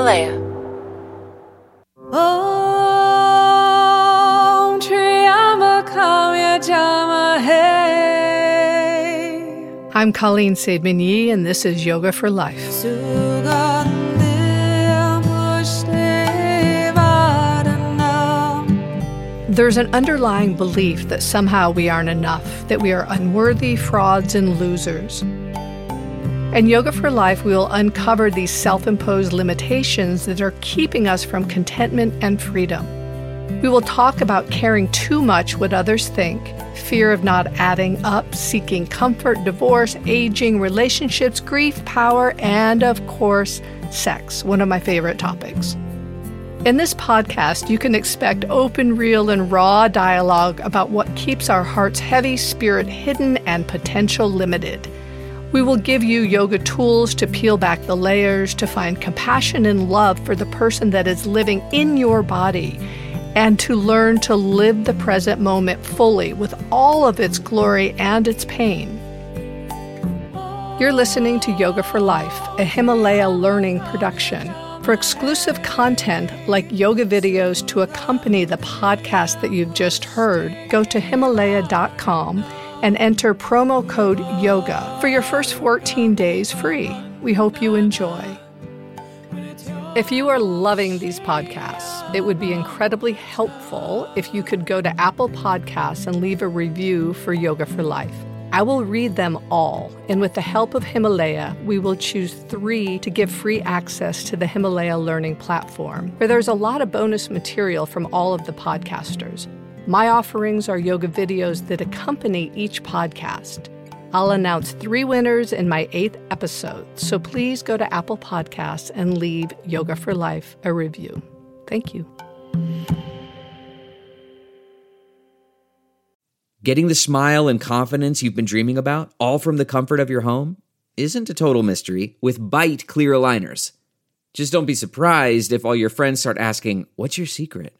Himalaya. Om Triambakam Yajamahe. I'm Colleen Saidman Yee, and this is Yoga for Life. There's an underlying belief that somehow we aren't enough, that we are unworthy, frauds, and losers. In Yoga for Life, we will uncover these self imposed limitations that are keeping us from contentment and freedom. We will talk about caring too much what others think, fear of not adding up, seeking comfort, divorce, aging, relationships, grief, power, and of course, sex, one of my favorite topics. In this podcast, you can expect open, real, and raw dialogue about what keeps our hearts heavy, spirit hidden, and potential limited. We will give you yoga tools to peel back the layers, to find compassion and love for the person that is living in your body, and to learn to live the present moment fully with all of its glory and its pain. You're listening to Yoga for Life, a Himalaya learning production. For exclusive content like yoga videos to accompany the podcast that you've just heard, go to Himalaya.com and enter promo code YOGA for your first 14 days free. We hope you enjoy. If you are loving these podcasts, it would be incredibly helpful if you could go to Apple Podcasts and leave a review for Yoga for Life. I will read them all, and with the help of Himalaya, we will choose three to give free access to the Himalaya Learning Platform, where there's a lot of bonus material from all of the podcasters. My offerings are yoga videos that accompany each podcast. I'll announce three winners in my eighth episode, so please go to Apple Podcasts and leave Yoga for Life a review. Thank you. Getting the smile and confidence you've been dreaming about, all from the comfort of your home, isn't a total mystery with Byte clear aligners. Just don't be surprised if all your friends start asking, What's your secret?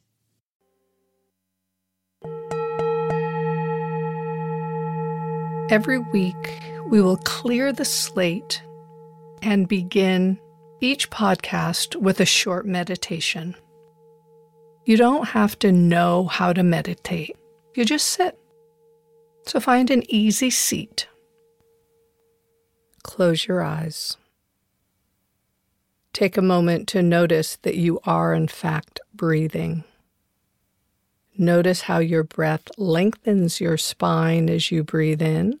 Every week, we will clear the slate and begin each podcast with a short meditation. You don't have to know how to meditate, you just sit. So find an easy seat. Close your eyes. Take a moment to notice that you are, in fact, breathing. Notice how your breath lengthens your spine as you breathe in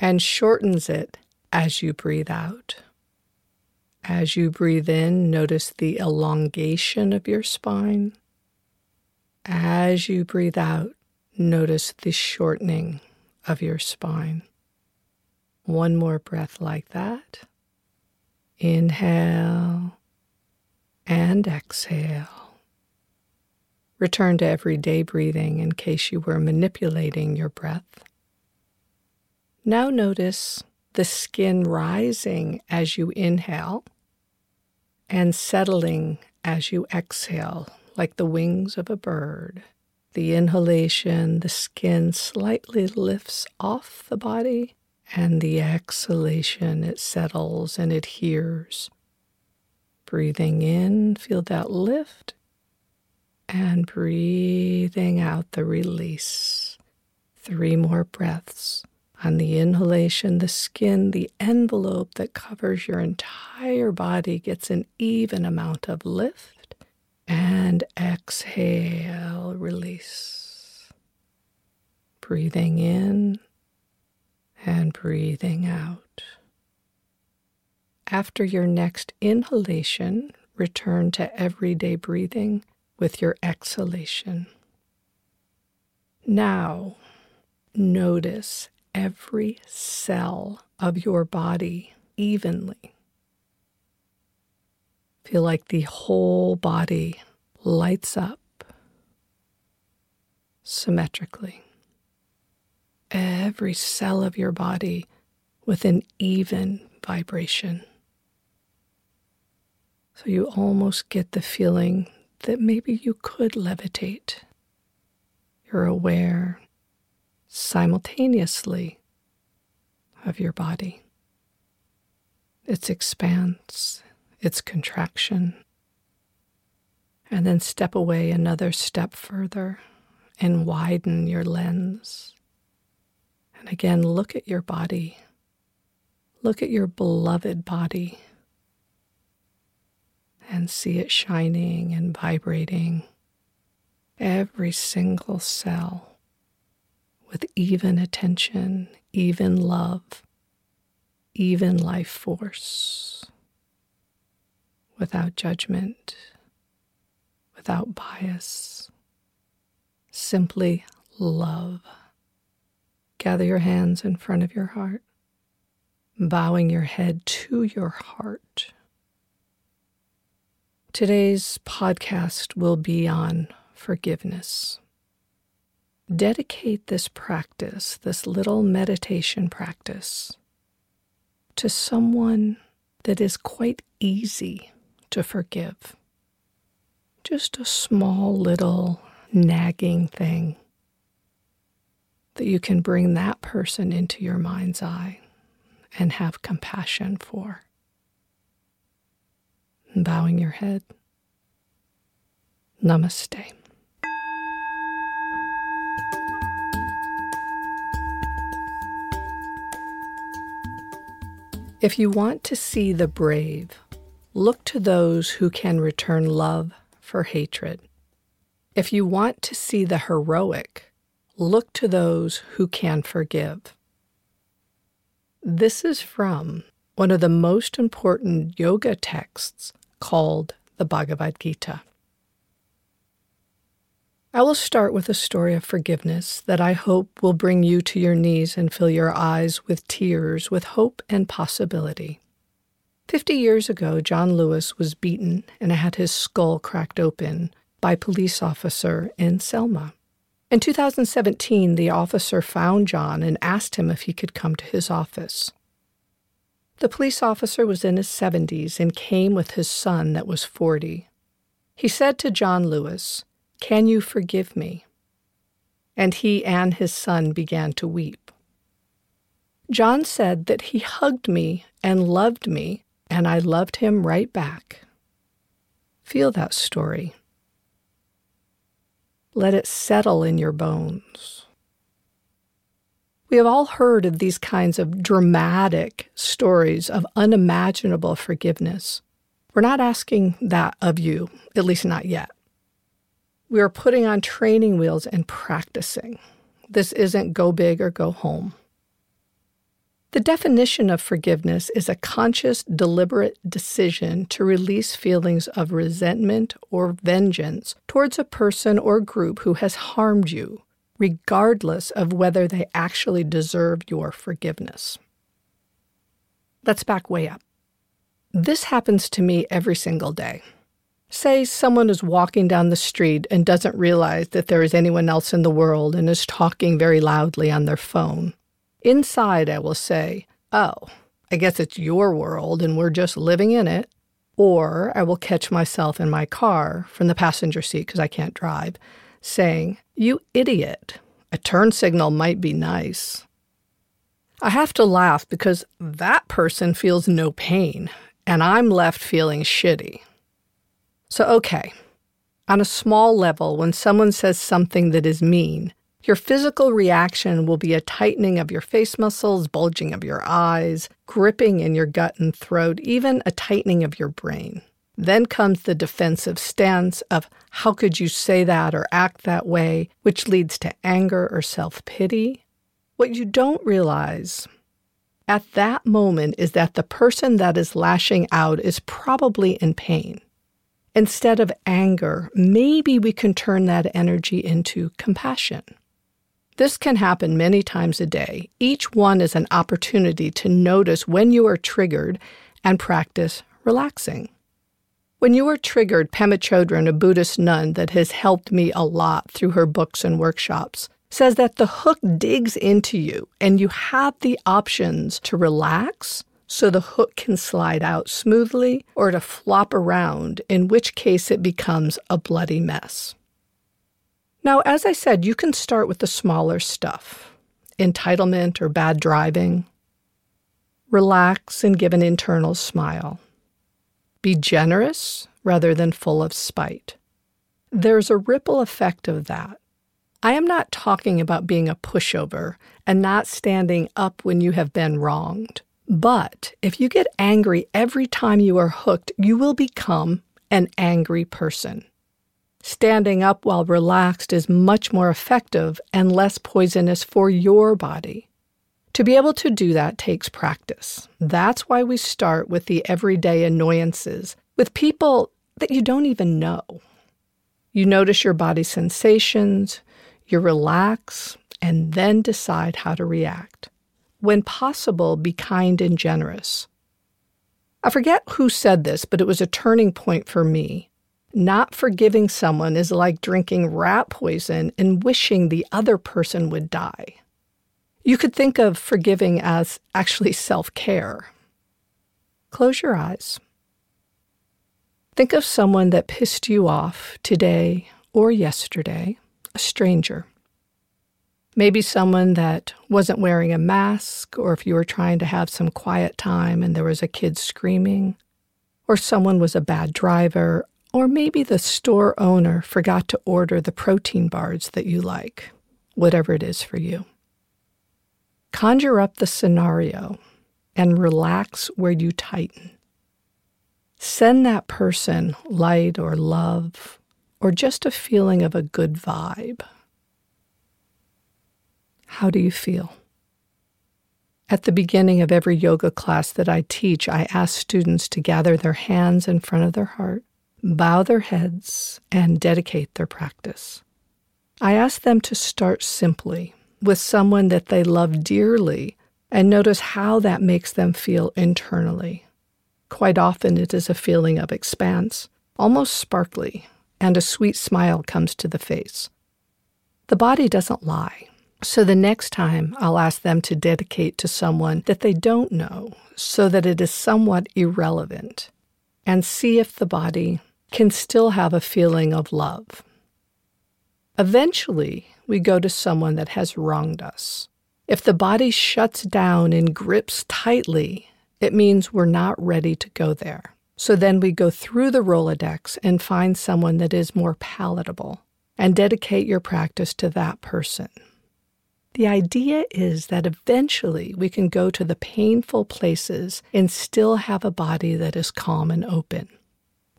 and shortens it as you breathe out. As you breathe in, notice the elongation of your spine. As you breathe out, notice the shortening of your spine. One more breath like that. Inhale and exhale. Return to everyday breathing in case you were manipulating your breath. Now notice the skin rising as you inhale and settling as you exhale, like the wings of a bird. The inhalation, the skin slightly lifts off the body, and the exhalation, it settles and adheres. Breathing in, feel that lift, and breathing out the release. Three more breaths. On the inhalation, the skin, the envelope that covers your entire body, gets an even amount of lift. And exhale, release. Breathing in and breathing out. After your next inhalation, return to everyday breathing with your exhalation. Now, notice every cell of your body evenly. Feel like the whole body lights up symmetrically. Every cell of your body with an even vibration. So you almost get the feeling that maybe you could levitate. You're aware simultaneously of your body, its expanse, its contraction. And then step away another step further and widen your lens. And again, look at your body. Look at your beloved body and see it shining and vibrating. Every single cell with even attention, even love, even life force, without judgment, without bias, simply love. Gather your hands in front of your heart, bowing your head to your heart. Today's podcast will be on forgiveness. Dedicate this practice, this little meditation practice, to someone that is quite easy to forgive. Just a small little nagging thing that you can bring that person into your mind's eye and have compassion for bowing your head. Namaste. If you want to see the brave, look to those who can return love for hatred. If you want to see the heroic, look to those who can forgive. This is from one of the most important yoga texts called the Bhagavad Gita. I will start with a story of forgiveness that I hope will bring you to your knees and fill your eyes with tears with hope and possibility. Fifty years ago, John Lewis was beaten and had his skull cracked open by police officer in Selma. In 2017, the officer found John and asked him if he could come to his office. The police officer was in his 70s and came with his son that was 40. He said to John Lewis, Can you forgive me? And he and his son began to weep. John said that he hugged me and loved me, and I loved him right back. Feel that story. Let it settle in your bones. We have all heard of these kinds of dramatic stories of unimaginable forgiveness. We're not asking that of you, at least not yet. We are putting on training wheels and practicing. This isn't go big or go home. The definition of forgiveness is a conscious, deliberate decision to release feelings of resentment or vengeance towards a person or group who has harmed you regardless of whether they actually deserve your forgiveness. Let's back way up. This happens to me every single day. Say someone is walking down the street and doesn't realize that there is anyone else in the world and is talking very loudly on their phone. Inside, I will say, Oh, I guess it's your world and we're just living in it. Or I will catch myself in my car from the passenger seat because I can't drive saying, You idiot, a turn signal might be nice. I have to laugh because that person feels no pain, and I'm left feeling shitty. So, okay, on a small level, when someone says something that is mean, your physical reaction will be a tightening of your face muscles, bulging of your eyes, gripping in your gut and throat, even a tightening of your brain. Then comes the defensive stance of how could you say that or act that way, which leads to anger or self pity. What you don't realize at that moment is that the person that is lashing out is probably in pain. Instead of anger, maybe we can turn that energy into compassion. This can happen many times a day. Each one is an opportunity to notice when you are triggered and practice relaxing. When you are triggered, Pema Chodron, a Buddhist nun that has helped me a lot through her books and workshops, says that the hook digs into you and you have the options to relax so the hook can slide out smoothly or to flop around, in which case it becomes a bloody mess. Now, as I said, you can start with the smaller stuff entitlement or bad driving. Relax and give an internal smile. Be generous rather than full of spite. There's a ripple effect of that. I am not talking about being a pushover and not standing up when you have been wronged. But if you get angry every time you are hooked, you will become an angry person. Standing up while relaxed is much more effective and less poisonous for your body. To be able to do that takes practice. That's why we start with the everyday annoyances with people that you don't even know. You notice your body sensations, you relax, and then decide how to react. When possible, be kind and generous. I forget who said this, but it was a turning point for me. Not forgiving someone is like drinking rat poison and wishing the other person would die. You could think of forgiving as actually self care. Close your eyes. Think of someone that pissed you off today or yesterday, a stranger. Maybe someone that wasn't wearing a mask, or if you were trying to have some quiet time and there was a kid screaming, or someone was a bad driver, or maybe the store owner forgot to order the protein bars that you like, whatever it is for you. Conjure up the scenario and relax where you tighten. Send that person light or love or just a feeling of a good vibe. How do you feel? At the beginning of every yoga class that I teach, I ask students to gather their hands in front of their heart, bow their heads, and dedicate their practice. I ask them to start simply with someone that they love dearly and notice how that makes them feel internally. Quite often, it is a feeling of expanse, almost sparkly, and a sweet smile comes to the face. The body doesn't lie. So the next time, I'll ask them to dedicate to someone that they don't know so that it is somewhat irrelevant and see if the body can still have a feeling of love. Eventually, we go to someone that has wronged us. If the body shuts down and grips tightly, it means we're not ready to go there. So then we go through the Rolodex and find someone that is more palatable and dedicate your practice to that person. The idea is that eventually we can go to the painful places and still have a body that is calm and open.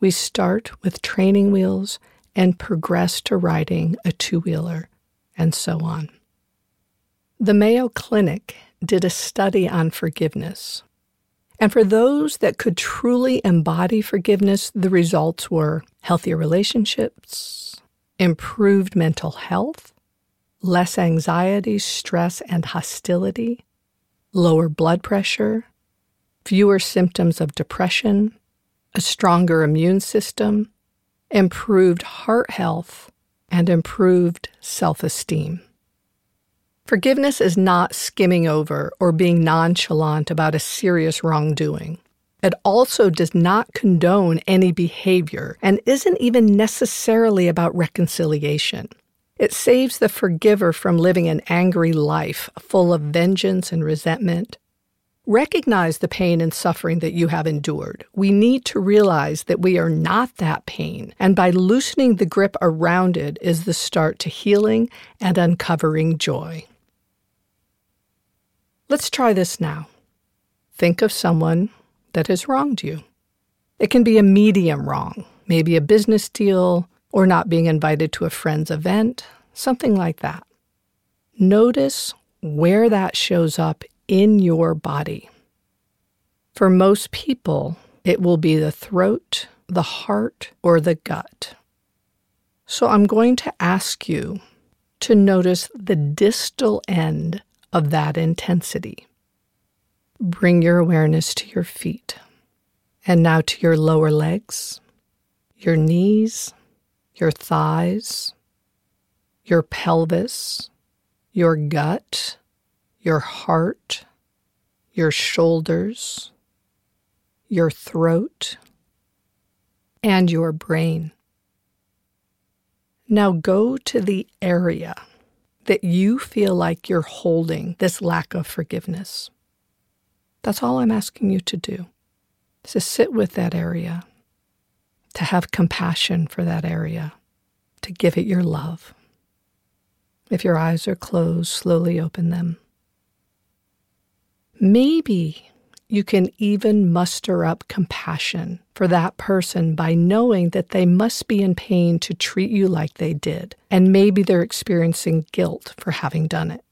We start with training wheels and progress to riding a two wheeler and so on. The Mayo Clinic did a study on forgiveness. And for those that could truly embody forgiveness, the results were healthier relationships, improved mental health, less anxiety, stress, and hostility, lower blood pressure, fewer symptoms of depression, a stronger immune system, improved heart health, and improved self esteem. Forgiveness is not skimming over or being nonchalant about a serious wrongdoing. It also does not condone any behavior and isn't even necessarily about reconciliation. It saves the forgiver from living an angry life full of vengeance and resentment, Recognize the pain and suffering that you have endured. We need to realize that we are not that pain, and by loosening the grip around it is the start to healing and uncovering joy. Let's try this now. Think of someone that has wronged you. It can be a medium wrong, maybe a business deal, or not being invited to a friend's event, something like that. Notice where that shows up in your body. For most people, it will be the throat, the heart, or the gut. So I'm going to ask you to notice the distal end of that intensity. Bring your awareness to your feet and now to your lower legs, your knees, your thighs, your pelvis, your gut, your heart, your shoulders, your throat, and your brain. Now go to the area that you feel like you're holding this lack of forgiveness. That's all I'm asking you to do. To sit with that area, to have compassion for that area, to give it your love. If your eyes are closed, slowly open them. Maybe you can even muster up compassion for that person by knowing that they must be in pain to treat you like they did, and maybe they're experiencing guilt for having done it.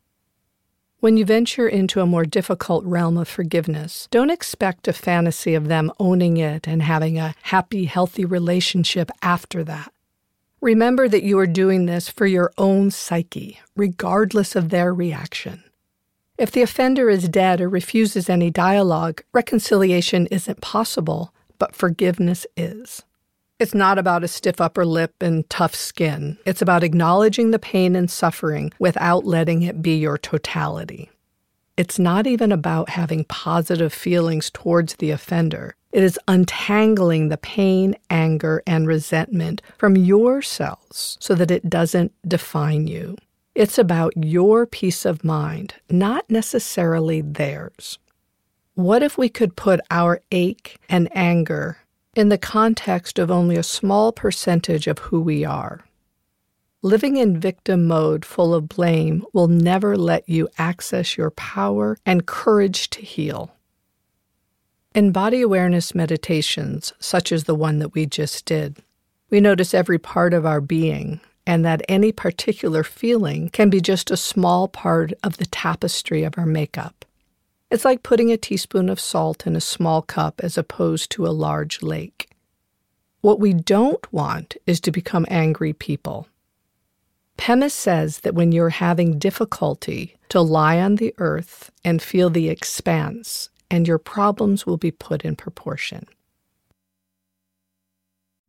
When you venture into a more difficult realm of forgiveness, don't expect a fantasy of them owning it and having a happy, healthy relationship after that. Remember that you are doing this for your own psyche, regardless of their reaction. If the offender is dead or refuses any dialogue, reconciliation isn't possible, but forgiveness is. It's not about a stiff upper lip and tough skin. It's about acknowledging the pain and suffering without letting it be your totality. It's not even about having positive feelings towards the offender. It is untangling the pain, anger, and resentment from your cells so that it doesn't define you. It's about your peace of mind, not necessarily theirs. What if we could put our ache and anger in the context of only a small percentage of who we are? Living in victim mode full of blame will never let you access your power and courage to heal. In body awareness meditations, such as the one that we just did, we notice every part of our being and that any particular feeling can be just a small part of the tapestry of our makeup. It's like putting a teaspoon of salt in a small cup as opposed to a large lake. What we don't want is to become angry people. Pema says that when you're having difficulty, to lie on the earth and feel the expanse, and your problems will be put in proportion.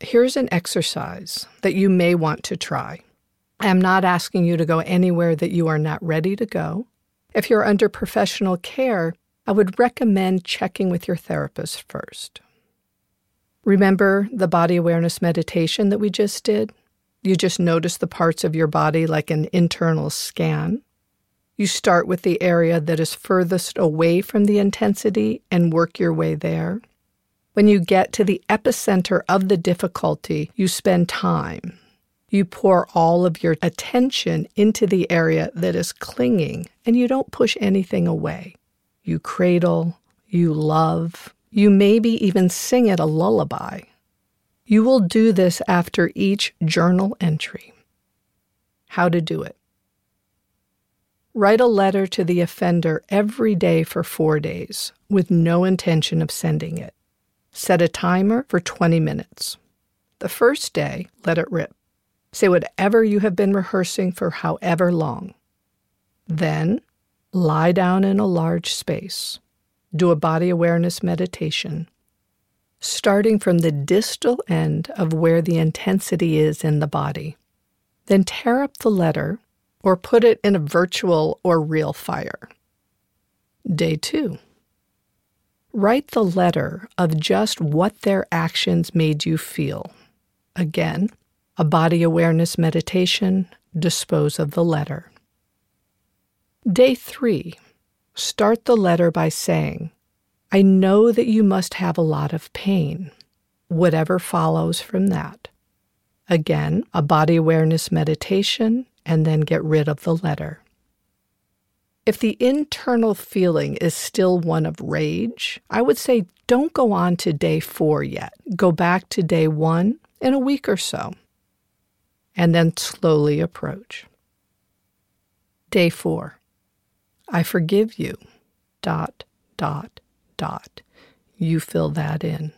Here's an exercise that you may want to try. I'm not asking you to go anywhere that you are not ready to go. If you're under professional care, I would recommend checking with your therapist first. Remember the body awareness meditation that we just did? You just notice the parts of your body like an internal scan. You start with the area that is furthest away from the intensity and work your way there. When you get to the epicenter of the difficulty, you spend time. You pour all of your attention into the area that is clinging, and you don't push anything away. You cradle, you love, you maybe even sing it a lullaby. You will do this after each journal entry. How to do it. Write a letter to the offender every day for four days with no intention of sending it. Set a timer for 20 minutes. The first day, let it rip. Say whatever you have been rehearsing for however long. Then, lie down in a large space. Do a body awareness meditation. Starting from the distal end of where the intensity is in the body. Then tear up the letter or put it in a virtual or real fire. Day two. Write the letter of just what their actions made you feel. Again, a body awareness meditation, dispose of the letter. Day three. Start the letter by saying, I know that you must have a lot of pain, whatever follows from that. Again, a body awareness meditation, and then get rid of the letter. If the internal feeling is still one of rage, I would say don't go on to day four yet. Go back to day one in a week or so, and then slowly approach. Day four, I forgive you. Dot, dot, dot. You fill that in.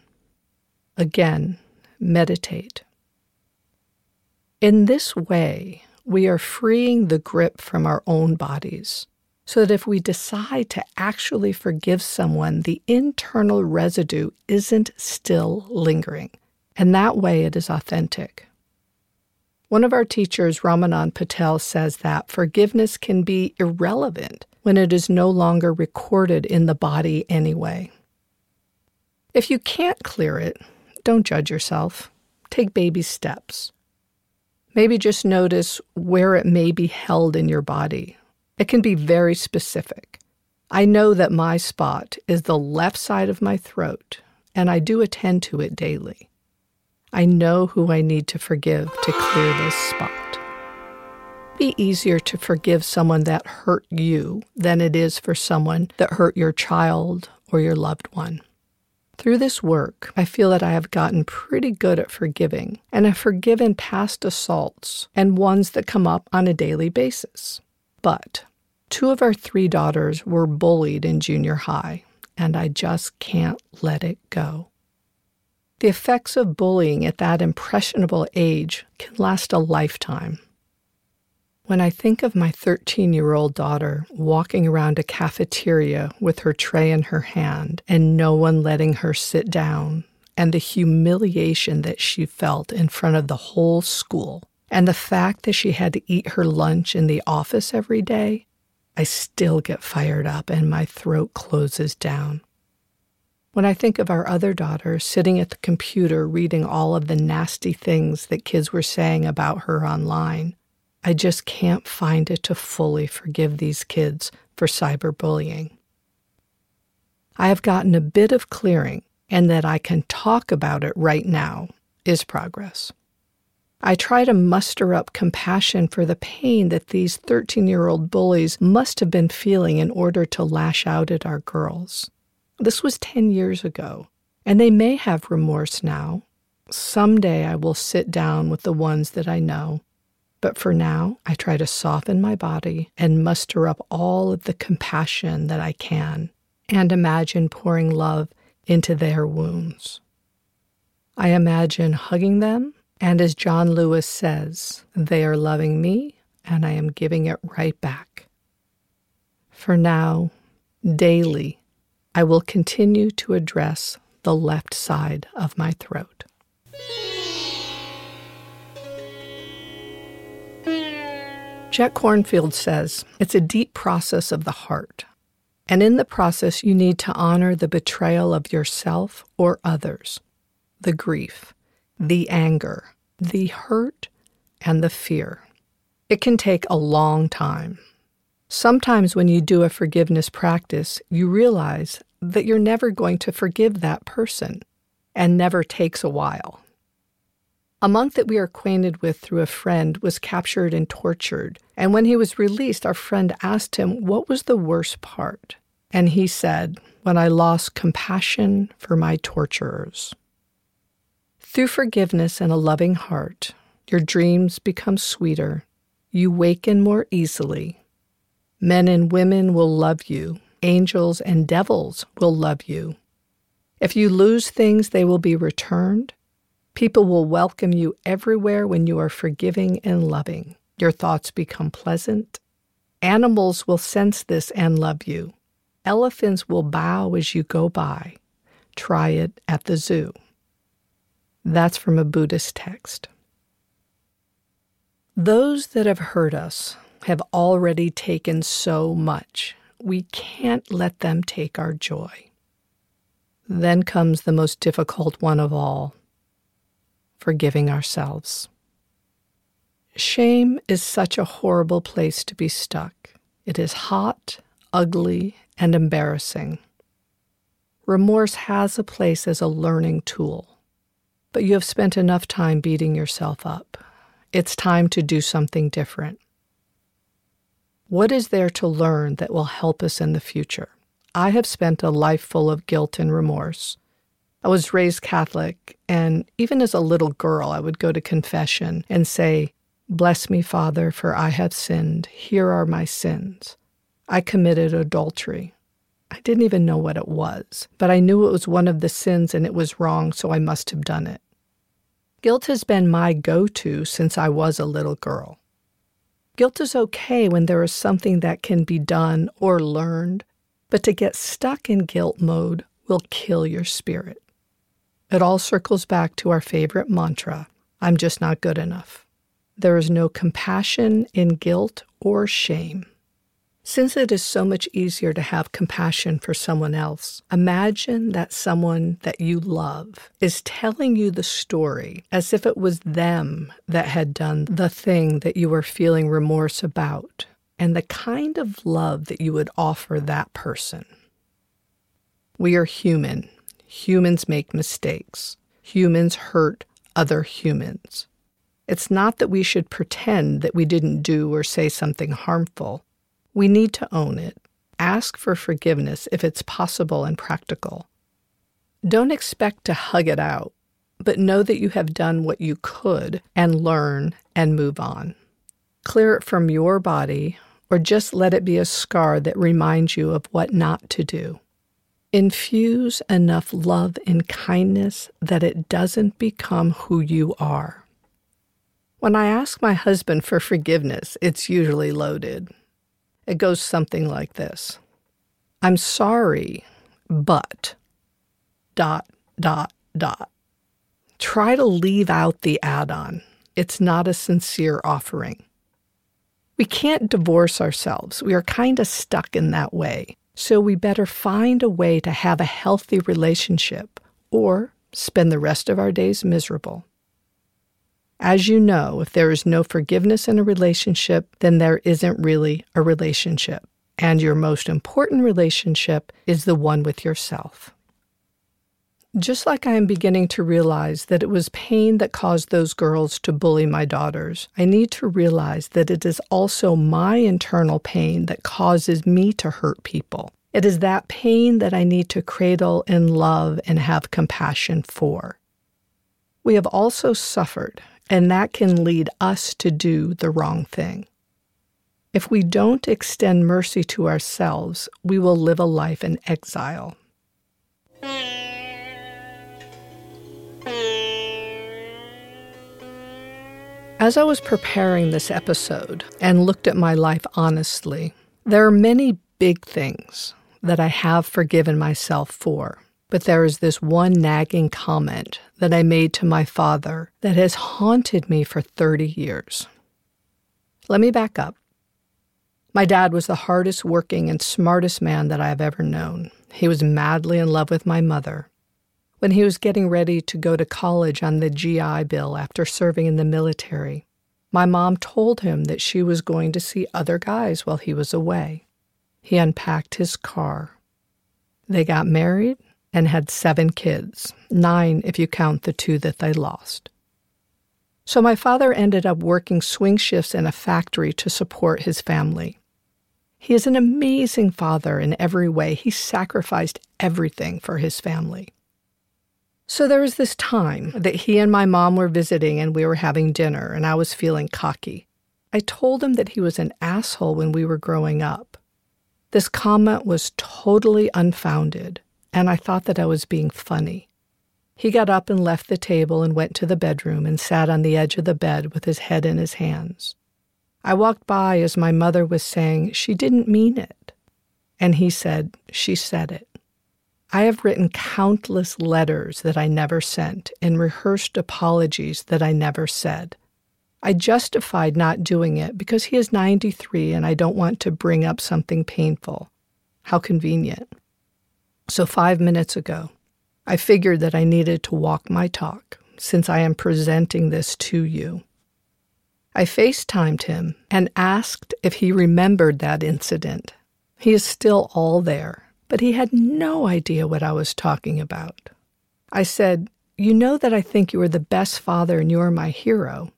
Again, meditate. In this way, we are freeing the grip from our own bodies so that if we decide to actually forgive someone, the internal residue isn't still lingering. And that way it is authentic. One of our teachers, Ramanand Patel, says that forgiveness can be irrelevant when it is no longer recorded in the body anyway. If you can't clear it, don't judge yourself. Take baby steps. Maybe just notice where it may be held in your body. It can be very specific. I know that my spot is the left side of my throat, and I do attend to it daily. I know who I need to forgive to clear this spot. Be easier to forgive someone that hurt you than it is for someone that hurt your child or your loved one. Through this work, I feel that I have gotten pretty good at forgiving and have forgiven past assaults and ones that come up on a daily basis. But two of our three daughters were bullied in junior high, and I just can't let it go. The effects of bullying at that impressionable age can last a lifetime. When I think of my 13 year old daughter walking around a cafeteria with her tray in her hand and no one letting her sit down, and the humiliation that she felt in front of the whole school, and the fact that she had to eat her lunch in the office every day, I still get fired up and my throat closes down. When I think of our other daughter sitting at the computer reading all of the nasty things that kids were saying about her online, I just can't find it to fully forgive these kids for cyberbullying. I have gotten a bit of clearing, and that I can talk about it right now is progress. I try to muster up compassion for the pain that these 13 year old bullies must have been feeling in order to lash out at our girls. This was 10 years ago, and they may have remorse now. Someday I will sit down with the ones that I know but for now, I try to soften my body and muster up all of the compassion that I can and imagine pouring love into their wounds. I imagine hugging them, and as John Lewis says, they are loving me and I am giving it right back. For now, daily, I will continue to address the left side of my throat. Jack Kornfield says it's a deep process of the heart. And in the process, you need to honor the betrayal of yourself or others, the grief, the anger, the hurt, and the fear. It can take a long time. Sometimes, when you do a forgiveness practice, you realize that you're never going to forgive that person, and never takes a while. A monk that we are acquainted with through a friend was captured and tortured, and when he was released, our friend asked him what was the worst part. And he said, When I lost compassion for my torturers. Through forgiveness and a loving heart, your dreams become sweeter. You waken more easily. Men and women will love you. Angels and devils will love you. If you lose things, they will be returned. People will welcome you everywhere when you are forgiving and loving. Your thoughts become pleasant. Animals will sense this and love you. Elephants will bow as you go by. Try it at the zoo. That's from a Buddhist text. Those that have hurt us have already taken so much. We can't let them take our joy. Then comes the most difficult one of all forgiving ourselves. Shame is such a horrible place to be stuck. It is hot, ugly, and embarrassing. Remorse has a place as a learning tool, but you have spent enough time beating yourself up. It's time to do something different. What is there to learn that will help us in the future? I have spent a life full of guilt and remorse. I was raised Catholic, and even as a little girl, I would go to confession and say, Bless me, Father, for I have sinned. Here are my sins. I committed adultery. I didn't even know what it was, but I knew it was one of the sins and it was wrong, so I must have done it. Guilt has been my go to since I was a little girl. Guilt is okay when there is something that can be done or learned, but to get stuck in guilt mode will kill your spirit. It all circles back to our favorite mantra I'm just not good enough. There is no compassion in guilt or shame. Since it is so much easier to have compassion for someone else, imagine that someone that you love is telling you the story as if it was them that had done the thing that you were feeling remorse about, and the kind of love that you would offer that person. We are human. Humans make mistakes. Humans hurt other humans. It's not that we should pretend that we didn't do or say something harmful. We need to own it. Ask for forgiveness if it's possible and practical. Don't expect to hug it out, but know that you have done what you could and learn and move on. Clear it from your body or just let it be a scar that reminds you of what not to do. Infuse enough love and kindness that it doesn't become who you are. When I ask my husband for forgiveness, it's usually loaded. It goes something like this I'm sorry, but dot, dot, dot. Try to leave out the add on. It's not a sincere offering. We can't divorce ourselves. We are kind of stuck in that way. So we better find a way to have a healthy relationship or spend the rest of our days miserable. As you know, if there is no forgiveness in a relationship, then there isn't really a relationship. And your most important relationship is the one with yourself. Just like I am beginning to realize that it was pain that caused those girls to bully my daughters, I need to realize that it is also my internal pain that causes me to hurt people. It is that pain that I need to cradle and love and have compassion for. We have also suffered, and that can lead us to do the wrong thing. If we don't extend mercy to ourselves, we will live a life in exile. As I was preparing this episode and looked at my life honestly, there are many big things that I have forgiven myself for. But there is this one nagging comment that I made to my father that has haunted me for 30 years. Let me back up. My dad was the hardest working and smartest man that I have ever known. He was madly in love with my mother. When he was getting ready to go to college on the GI Bill after serving in the military, my mom told him that she was going to see other guys while he was away. He unpacked his car. They got married and had seven kids, nine if you count the two that they lost. So my father ended up working swing shifts in a factory to support his family. He is an amazing father in every way. He sacrificed everything for his family. So there was this time that he and my mom were visiting and we were having dinner, and I was feeling cocky. I told him that he was an asshole when we were growing up. This comment was totally unfounded and I thought that I was being funny. He got up and left the table and went to the bedroom and sat on the edge of the bed with his head in his hands. I walked by as my mother was saying, She didn't mean it. And he said, She said it. I have written countless letters that I never sent and rehearsed apologies that I never said. I justified not doing it because he is 93 and I don't want to bring up something painful. How convenient. So, five minutes ago, I figured that I needed to walk my talk since I am presenting this to you. I FaceTimed him and asked if he remembered that incident. He is still all there, but he had no idea what I was talking about. I said, You know that I think you are the best father and you are my hero.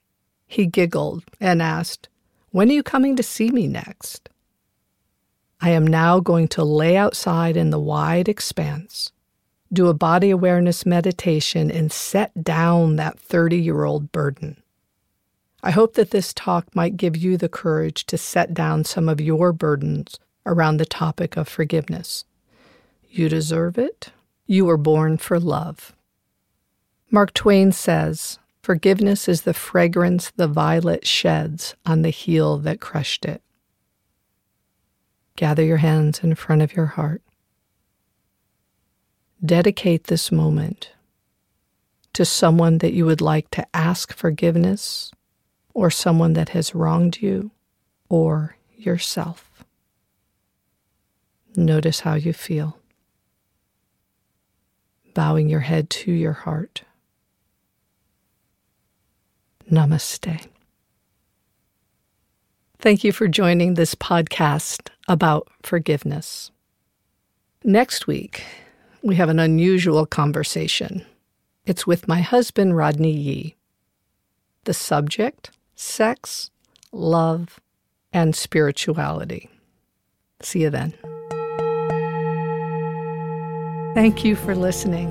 He giggled and asked, When are you coming to see me next? I am now going to lay outside in the wide expanse, do a body awareness meditation, and set down that 30 year old burden. I hope that this talk might give you the courage to set down some of your burdens around the topic of forgiveness. You deserve it. You were born for love. Mark Twain says, Forgiveness is the fragrance the violet sheds on the heel that crushed it. Gather your hands in front of your heart. Dedicate this moment to someone that you would like to ask forgiveness, or someone that has wronged you, or yourself. Notice how you feel. Bowing your head to your heart. Namaste. Thank you for joining this podcast about forgiveness. Next week, we have an unusual conversation. It's with my husband, Rodney Yee. The subject sex, love, and spirituality. See you then. Thank you for listening.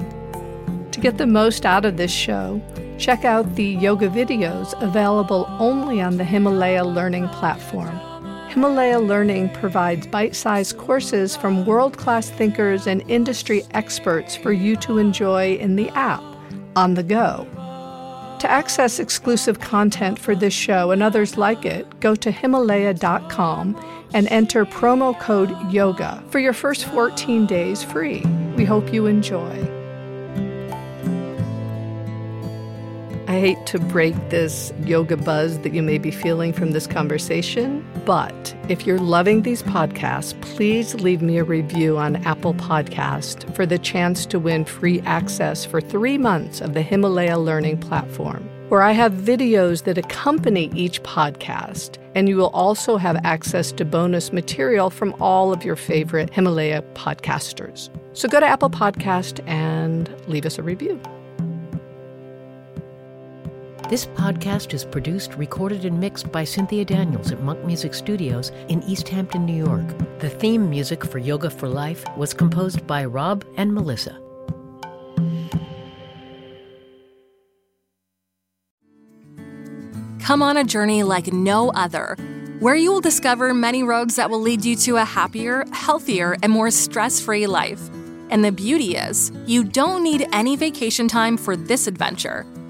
To get the most out of this show, Check out the yoga videos available only on the Himalaya Learning platform. Himalaya Learning provides bite sized courses from world class thinkers and industry experts for you to enjoy in the app, on the go. To access exclusive content for this show and others like it, go to Himalaya.com and enter promo code YOGA for your first 14 days free. We hope you enjoy. I hate to break this yoga buzz that you may be feeling from this conversation, but if you're loving these podcasts, please leave me a review on Apple Podcast for the chance to win free access for three months of the Himalaya Learning platform, where I have videos that accompany each podcast, and you will also have access to bonus material from all of your favorite Himalaya podcasters. So go to Apple Podcast and leave us a review. This podcast is produced, recorded, and mixed by Cynthia Daniels at Monk Music Studios in East Hampton, New York. The theme music for Yoga for Life was composed by Rob and Melissa. Come on a journey like no other, where you will discover many roads that will lead you to a happier, healthier, and more stress free life. And the beauty is, you don't need any vacation time for this adventure